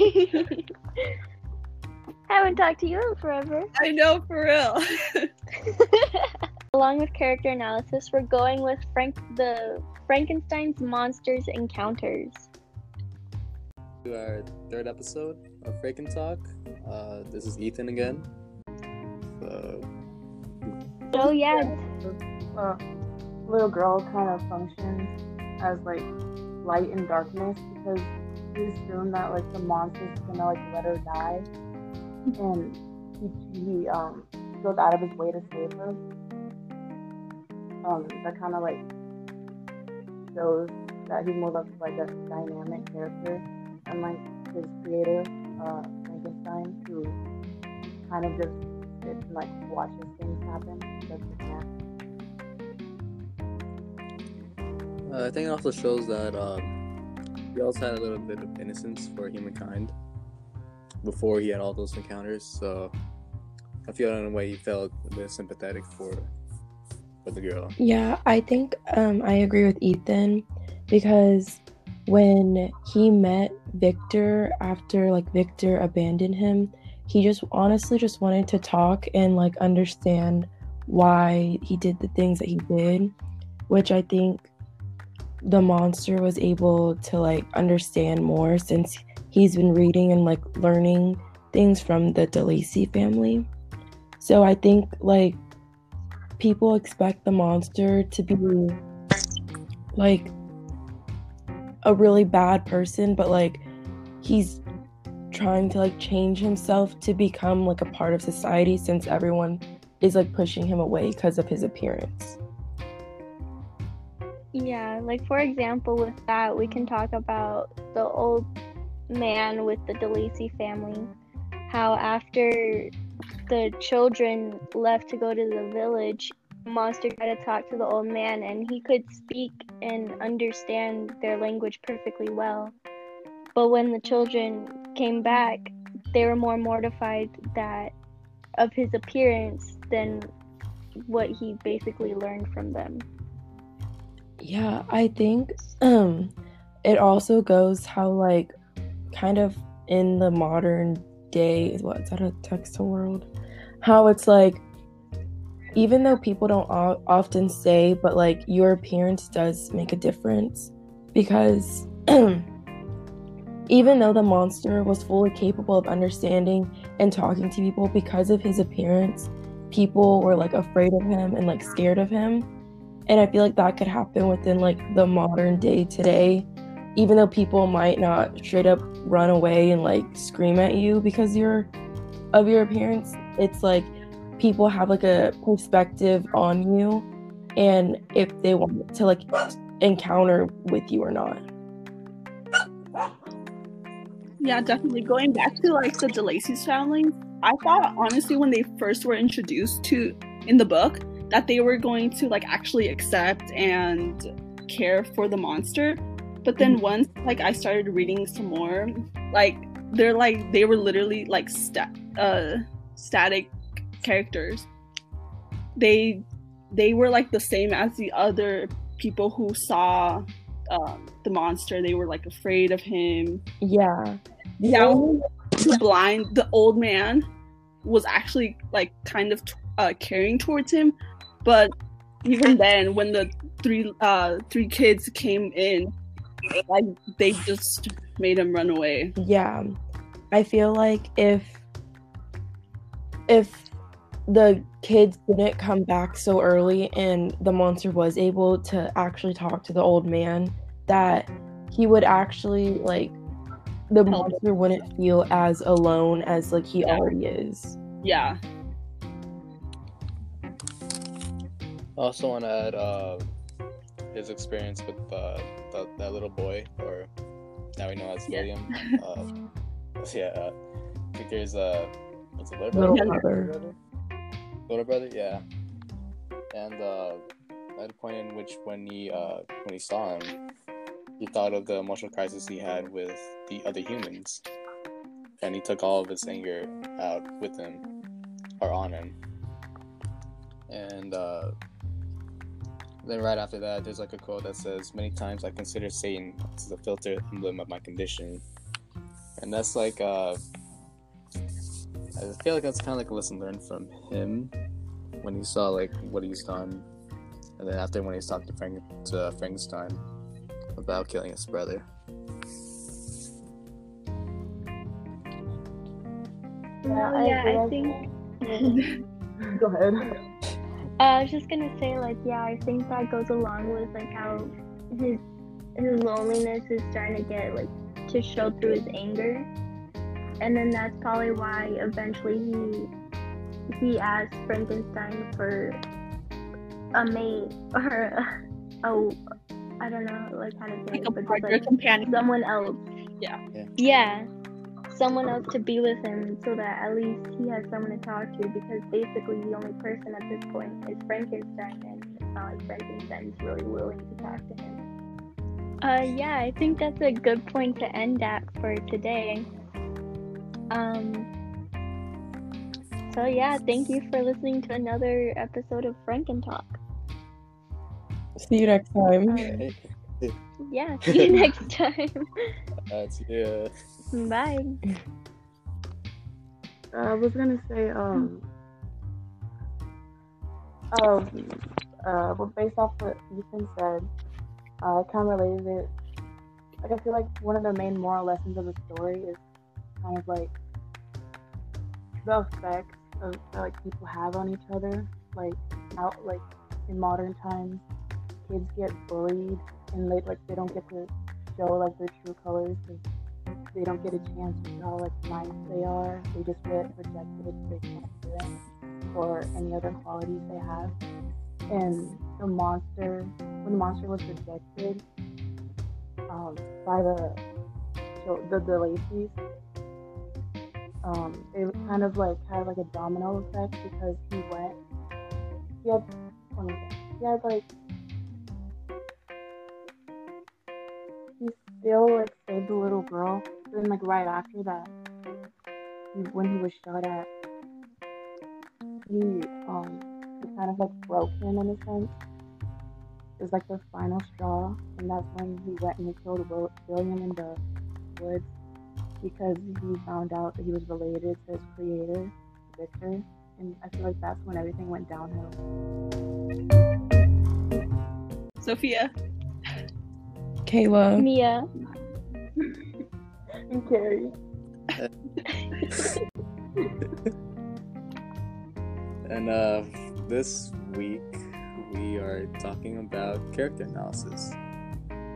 I haven't talked to you in forever. I know for real. Along with character analysis, we're going with Frank the Frankenstein's Monsters Encounters. To our third episode of Frankentalk. Uh, this is Ethan again. So, Oh yeah, uh, little girl kind of functions as like light and darkness because he assumed that like the monster's gonna like let her die, and he, he um goes out of his way to save her. Um, that kind of like shows that he's more of like a dynamic character, unlike his creator, uh, Frankenstein, who kind of just sits and like watches things happen. Uh, I think it also shows that um, he also had a little bit of innocence for humankind before he had all those encounters. So I feel in a way he felt a bit sympathetic for for the girl. Yeah, I think um, I agree with Ethan because when he met Victor after like Victor abandoned him, he just honestly just wanted to talk and like understand why he did the things that he did, which I think the monster was able to like understand more since he's been reading and like learning things from the De Lacey family. So I think like people expect the monster to be like a really bad person, but like he's trying to like change himself to become like a part of society since everyone is like pushing him away because of his appearance. Yeah. Like for example, with that, we can talk about the old man with the De Lacey family. How after the children left to go to the village, Monster tried to talk to the old man, and he could speak and understand their language perfectly well. But when the children came back, they were more mortified that of his appearance than what he basically learned from them. Yeah, I think um it also goes how like kind of in the modern day what is that a textile world? How it's like even though people don't o- often say but like your appearance does make a difference because even though the monster was fully capable of understanding and talking to people because of his appearance people were like afraid of him and like scared of him and i feel like that could happen within like the modern day today even though people might not straight up run away and like scream at you because you're of your appearance it's like people have like a perspective on you and if they want to like encounter with you or not Yeah, definitely. Going back to like the De Lacey's family, I thought honestly when they first were introduced to in the book that they were going to like actually accept and care for the monster. But then once like I started reading some more, like they're like they were literally like sta- uh static characters. They they were like the same as the other people who saw um, the monster. They were like afraid of him. yeah Yeah, the blind, the old man was actually like kind of uh, caring towards him, but even then, when the three uh three kids came in, like they just made him run away. yeah. I feel like if if the kids didn't come back so early and the monster was able to actually talk to the old man that he would actually like the monster wouldn't feel as alone as like he already is. Yeah, I also want to add uh, his experience with uh, that, that little boy, or now we know as Yeah. William. Uh, yeah, uh, Victor's uh, what's it, little Little brother? brother. Little brother, yeah. And uh, at a point in which when he uh, when he saw him, he thought of the emotional crisis he had with the other humans, and he took all of his anger out with him or on him. And uh, then right after that, there's like a quote that says, "Many times I consider Satan as the filter emblem of my condition." and that's like uh, I feel like that's kind of like a lesson learned from him when he saw like what he's done, and then after when he's talked to Frank to Frankenstein about killing his brother. No, I yeah, I think. Go ahead. Uh, I was just gonna say, like, yeah, I think that goes along with like how his his loneliness is starting to get like to show through his anger, and then that's probably why eventually he he asked Frankenstein for a mate or a, a I don't know like how to say Like it, a but partner, like companion. someone else. Yeah. Yeah. Yeah. Someone else to be with him so that at least he has someone to talk to because basically the only person at this point is Frankenstein and it's not like Frankenstein's really willing to talk to him. Uh yeah, I think that's a good point to end at for today. Um so yeah, thank you for listening to another episode of Frankentalk. See you next time. Yeah, see you next time. That's yeah. Bye. I was gonna say, um, um, uh, well, based off what Ethan said, uh, I kind of related it. Like, I feel like one of the main moral lessons of the story is kind of like the effects of that like people have on each other. Like, out like in modern times, kids get bullied and they like they don't get to show like their true colors. 'cause they don't get a chance to show how like nice they are. They just get rejected based on appearance or any other qualities they have. And the monster, when the monster was rejected um, by the the the Lacey's, um, it kind of like had like a domino effect because he went. He had, it? he had like still like saved the little girl. Then like right after that, when he was shot at, he um he kind of like broke him in a sense. It was like the final straw, and that's when he went and he killed Will- William in the woods because he found out that he was related to his creator, Victor. And I feel like that's when everything went downhill. Sophia. Kayla. Mia. And Carrie. And uh, this week we are talking about character analysis.